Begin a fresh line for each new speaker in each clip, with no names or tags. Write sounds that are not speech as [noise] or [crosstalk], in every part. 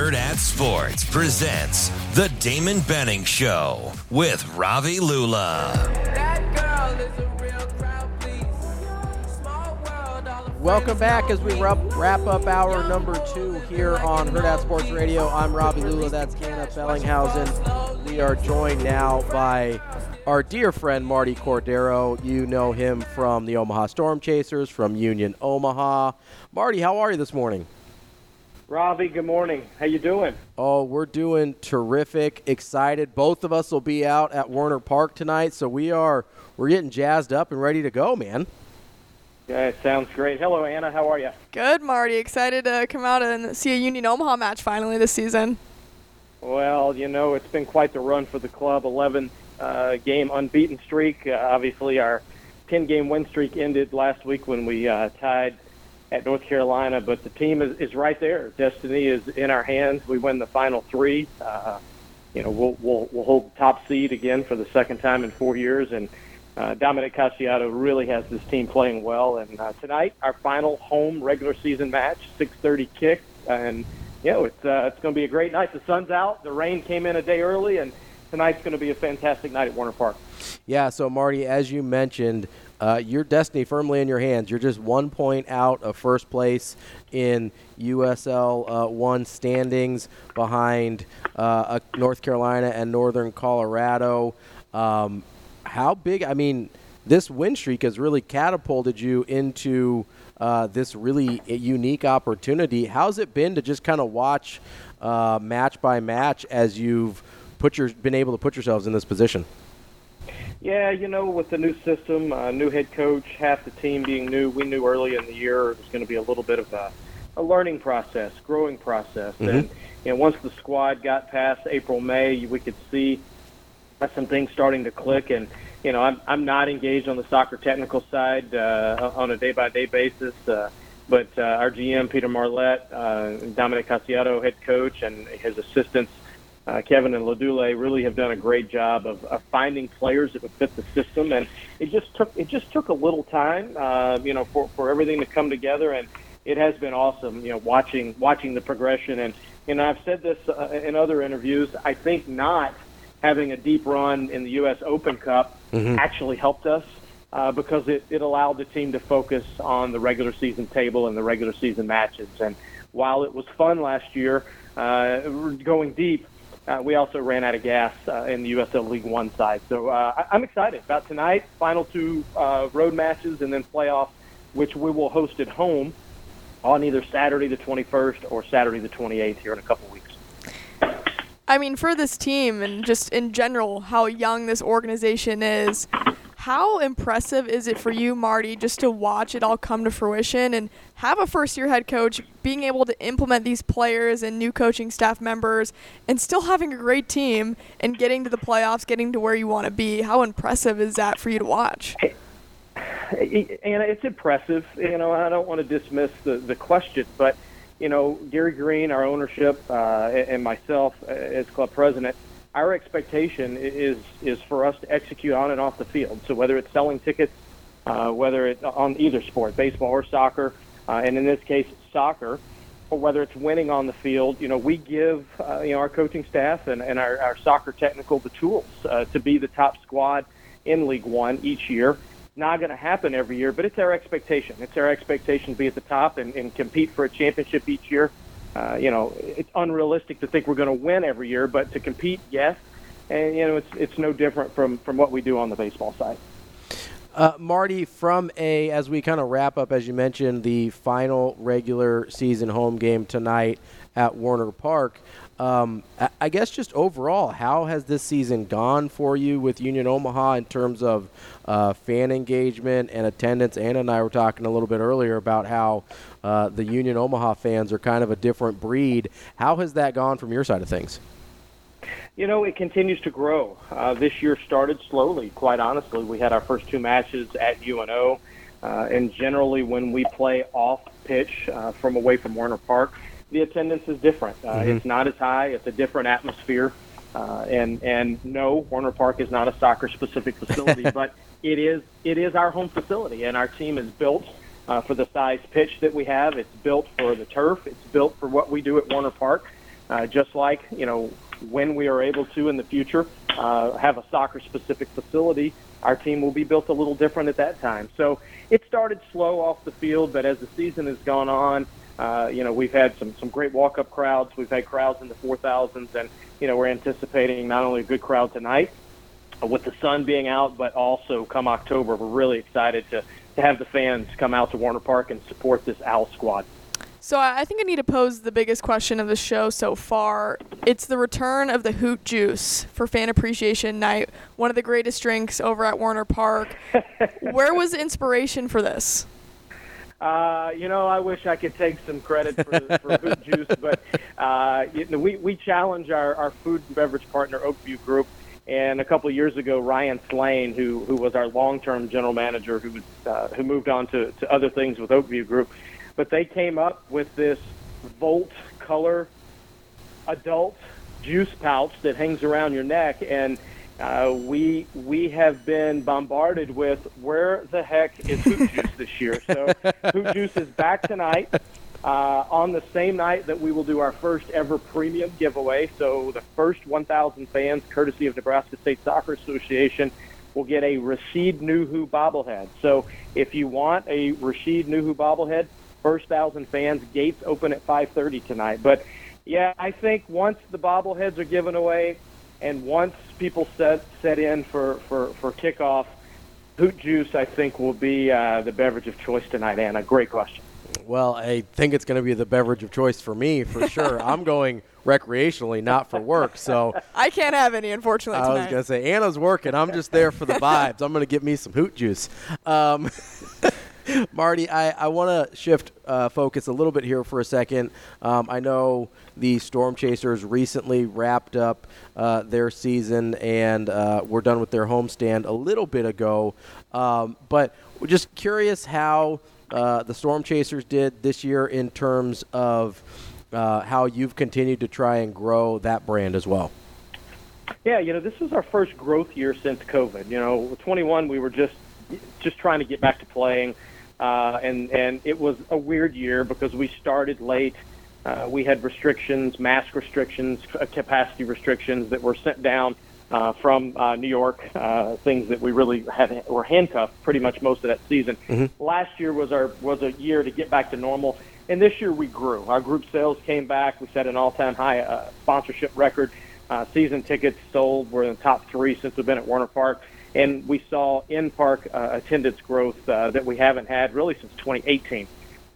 Hurrdat Sports presents The Damon Benning Show with Ravi Lulla.
Welcome back as we wrap, wrap up hour number two here on Hurrdat Sports Radio. I'm Ravi Lulla. That's Ana Bellinghausen. We are joined now by our dear friend Martie Cordaro. You know him from the Omaha Storm Chasers, from Union Omaha. Martie, how are you this morning?
Ravi, good morning. How you doing?
Oh, we're doing terrific. Excited. Both of us will be out at Werner Park tonight, so we are we're getting jazzed up and ready to go, man.
Yeah, it sounds great. Hello, Ana. How are you?
Good, Martie. Excited to come out and see a Union Omaha match finally this season.
Well, you know, it's been quite the run for the club. 11 uh, game unbeaten streak. Uh, obviously, our 10 game win streak ended last week when we uh, tied at North Carolina, but the team is, is right there. Destiny is in our hands. We win the final three. Uh, you know, we'll, we'll, we'll hold the top seed again for the second time in four years. And uh, Dominic Casciato really has this team playing well. And uh, tonight, our final home regular season match, 6:30 kick, and you know it's uh, it's going to be a great night. The sun's out. The rain came in a day early, and tonight's going to be a fantastic night at Werner Park.
Yeah. So Martie, as you mentioned, uh, your destiny firmly in your hands. You're just one point out of first place in USL uh, one standings behind uh, North Carolina and Northern Colorado. Um, how big? I mean, this win streak has really catapulted you into uh, this really unique opportunity. How's it been to just kind of watch uh, match by match as you've put your been able to put yourselves in this position?
Yeah, you know, with the new system, uh, new head coach, half the team being new, we knew early in the year it was going to be a little bit of a, a learning process, growing process. Mm-hmm. And you know, once the squad got past April, May, we could see some things starting to click. And you know, I'm I'm not engaged on the soccer technical side uh, on a day by day basis. Uh, but uh, our GM Peter Marlette, uh, Dominic Casciato, head coach, and his assistants uh, Kevin and Ladule really have done a great job of, of finding players that would fit the system, and it just took it just took a little time, uh, you know, for for everything to come together, and it has been awesome, you know, watching watching the progression, and you know, I've said this uh, in other interviews. I think not having a deep run in the U.S. Open Cup mm-hmm. actually helped us. Uh, because it, it allowed the team to focus on the regular season table and the regular season matches. And while it was fun last year, uh, going deep, uh, we also ran out of gas uh, in the USL League One side. So uh, I- am excited about tonight, final two uh, road matches, and then playoffs, which we will host at home on either Saturday the 21st or Saturday the 28th here in a couple weeks.
I mean, for this team and just in general, how young this organization is, how impressive is it for you, Martie, just to watch it all come to fruition and have a first year head coach being able to implement these players and new coaching staff members and still having a great team and getting to the playoffs, getting to where you want to be? How impressive is that for you to watch?
And it's impressive. You know, I don't want to dismiss the, the question, but, you know, Gary Green, our ownership, uh, and myself uh, as club president, our expectation is is for us to execute on and off the field. So whether it's selling tickets, uh, whether it's on either sport, baseball or soccer, uh, and in this case, soccer, or whether it's winning on the field, you know, we give uh, you know our coaching staff and, and our, our soccer technical the tools uh, to be the top squad in League One each year. Not going to happen every year, but it's our expectation. It's our expectation to be at the top and, and compete for a championship each year. Uh, you know, it's unrealistic to think we're going to win every year, but to compete, yes. And you know, it's it's no different from from what we do on the baseball side.
Uh, Martie, from a as we kind of wrap up, as you mentioned, the final regular season home game tonight at Werner Park. Um, I guess just overall, how has this season gone for you with Union Omaha in terms of uh, fan engagement and attendance? Ana and I were talking a little bit earlier about how uh, the Union Omaha fans are kind of a different breed. How has that gone from your side of things?
You know, it continues to grow. Uh, this year started slowly, quite honestly. We had our first two matches at UNO, uh, and generally when we play off pitch uh, from away from Werner Park, the attendance is different. Uh, mm-hmm. It's not as high. It's a different atmosphere. Uh, and and no, Werner Park is not a soccer specific facility, [laughs] but it is it is our home facility, and our team is built uh, for the size pitch that we have. It's built for the turf. It's built for what we do at Werner Park. Uh, just like you know, when we are able to in the future uh, have a soccer specific facility, our team will be built a little different at that time. So it started slow off the field, but as the season has gone on, uh, you know, we've had some some great walk-up crowds. We've had crowds in the 4,000s, and you know, we're anticipating not only a good crowd tonight uh, with the sun being out, but also come October, we're really excited to to have the fans come out to Werner Park and support this Owl squad.
So I think I need to pose the biggest question of the show so far. It's the return of the Hoot Juice for Fan Appreciation Night, one of the greatest drinks over at Werner Park. [laughs] Where was the inspiration for this?
Uh, you know, I wish I could take some credit for, for [laughs] Hoot Juice, but uh, you know, we we challenge our, our food and beverage partner Oakview Group, and a couple of years ago, Ryan Slane, who who was our long-term general manager, who was uh, who moved on to, to other things with Oakview Group, but they came up with this Volt color adult juice pouch that hangs around your neck, and uh, we we have been bombarded with where the heck is Hoot Juice this year. So [laughs] Hoot Juice is back tonight uh, on the same night that we will do our first ever premium giveaway. So the first 1,000 fans, courtesy of Nebraska State Soccer Association, will get a Rashid Nuhu bobblehead. So if you want a Rashid Nuhu bobblehead, first thousand fans, gates open at 5:30 tonight. But yeah, I think once the bobbleheads are given away, and once people set set in for for for kickoff, Hoot Juice I think will be uh, the beverage of choice tonight. Ana, great question.
Well, I think it's going to be the beverage of choice for me for sure. [laughs] I'm going recreationally, not for work. So
I can't have any, unfortunately. Tonight.
I was going to say Ana's working. I'm just there for the vibes. I'm going to get me some hoot juice. Um, [laughs] [laughs] Martie, I, I want to shift uh, focus a little bit here for a second. Um, I know the Storm Chasers recently wrapped up uh, their season and uh, were done with their homestand a little bit ago. Um, but we're just curious how uh, the Storm Chasers did this year in terms of uh, how you've continued to try and grow that brand as well.
Yeah, you know, this was our first growth year since COVID. You know, 21, we were just just trying to get back to playing. Uh, and and it was a weird year because we started late. Uh, we had restrictions, mask restrictions, capacity restrictions that were sent down uh, from uh, New York. Uh, things that we really had were handcuffed pretty much most of that season. Mm-hmm. Last year was our was a year to get back to normal, and this year we grew. Our group sales came back. We set an all-time high uh, sponsorship record. Uh, season tickets sold were in the top three since we've been at Werner Park and we saw in-park uh, attendance growth uh, that we haven't had really since 2018.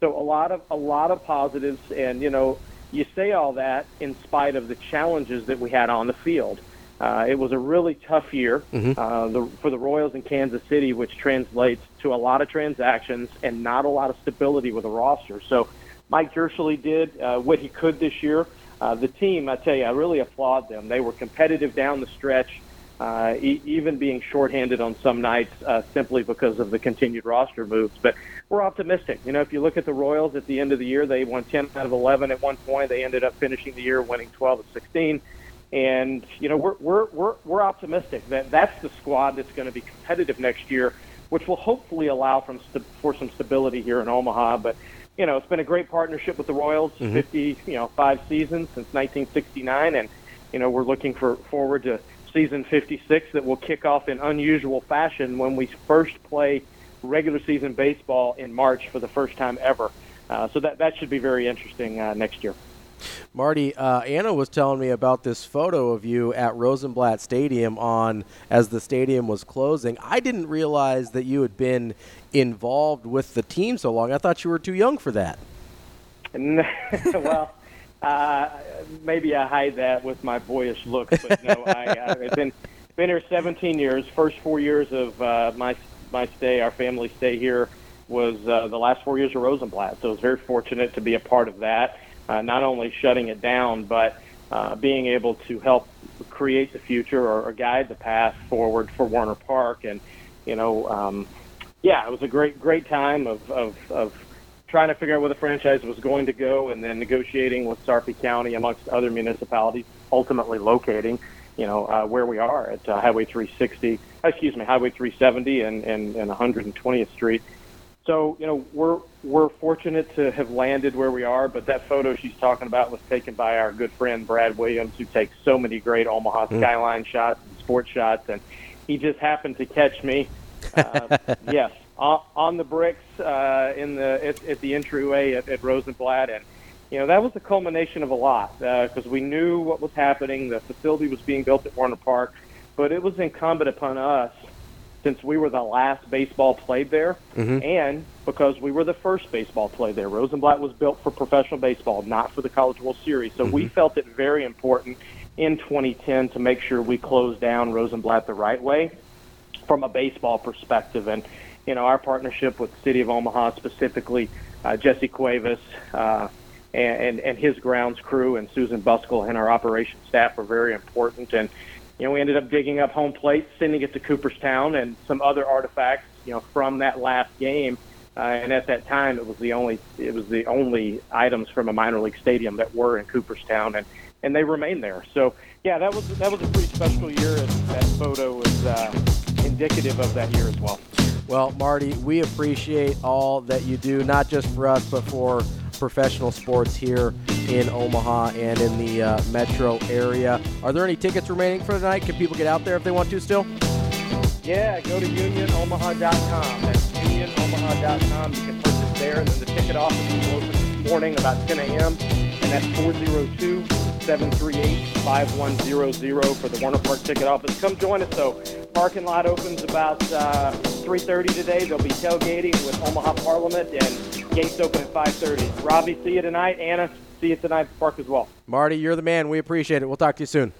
So a lot of a lot of positives, and you know, you say all that in spite of the challenges that we had on the field. Uh, it was a really tough year mm-hmm. uh, the, for the Royals in Kansas City, which translates to a lot of transactions and not a lot of stability with a roster. So Mike Jirschele did uh, what he could this year. Uh, the team, I tell you, I really applaud them. They were competitive down the stretch uh, e- even being shorthanded on some nights uh, simply because of the continued roster moves. But we're optimistic. You know, if you look at the Royals at the end of the year, they won 10 out of 11 at one point. They ended up finishing the year winning 12 of 16. And you know we're we're we're we're optimistic that that's the squad that's going to be competitive next year, which will hopefully allow from st- for some stability here in Omaha. But you know it's been a great partnership with the Royals, mm-hmm. 50 you know five seasons since 1969, and you know we're looking for forward to season 56 that will kick off in unusual fashion when we first play regular season baseball in March for the first time ever. Uh, so that that should be very interesting uh, next year.
Martie, uh, Ana was telling me about this photo of you at Rosenblatt Stadium on as the stadium was closing. I didn't realize that you had been involved with the team so long. I thought you were too young for that. [laughs]
well, uh, maybe I hide that with my boyish look, but no, [laughs] I, uh, I've been been here 17 years. First four years of uh, my my stay, our family stay here, was uh, the last four years of Rosenblatt. So I was very fortunate to be a part of that. Uh, not only shutting it down, but uh, being able to help create the future or, or guide the path forward for Werner Park. And you know, um, yeah, it was a great great time of of, of trying to figure out where the franchise was going to go, and then negotiating with Sarpy County amongst other municipalities, ultimately locating, you know, uh, where we are at uh, Highway 360, excuse me, Highway 370 and, and, and 120th Street. So, you know, we're we're fortunate to have landed where we are, but that photo she's talking about was taken by our good friend Brad Williams, who takes so many great Omaha mm. skyline shots and sports shots, and he just happened to catch me. Uh, [laughs] yes, on the bricks uh, in the at, at the entryway at, at Rosenblatt, and you know that was the culmination of a lot because uh, we knew what was happening. The facility was being built at Werner Park, but it was incumbent upon us since we were the last baseball played there, mm-hmm. and because we were the first baseball played there. Rosenblatt was built for professional baseball, not for the College World Series. So mm-hmm. we felt it very important in 2010 to make sure we closed down Rosenblatt the right way from a baseball perspective. And you know, our partnership with the City of Omaha, specifically uh, Jesse Cuevas uh, and, and his grounds crew and Susan Buskell and our operations staff were very important. And, you know, we ended up digging up home plate, sending it to Cooperstown and some other artifacts, you know, from that last game. Uh, and at that time, it was the only it was the only items from a minor league stadium that were in Cooperstown, and and they remain there. So yeah, that was that was a pretty special year, and that photo was uh, indicative of that year as well.
Well, Martie, we appreciate all that you do, not just for us, but for professional sports here in Omaha and in the uh, metro area. Are there any tickets remaining for tonight? Can people get out there if they want to still?
Yeah, go to unionomaha.com. That's unionomaha.com. You can purchase there, and then the ticket office will open this morning about 10 a.m., and that's 402 738 5100 for the Werner Park ticket office. Come join us, though. Parking lot opens about uh, 3.30 today. They'll be tailgating with Omaha Parliament, and gates open at 5.30. Ravi, see you tonight. Ana, see you tonight at the park as well.
Martie, you're the man. We appreciate it. We'll talk to you soon.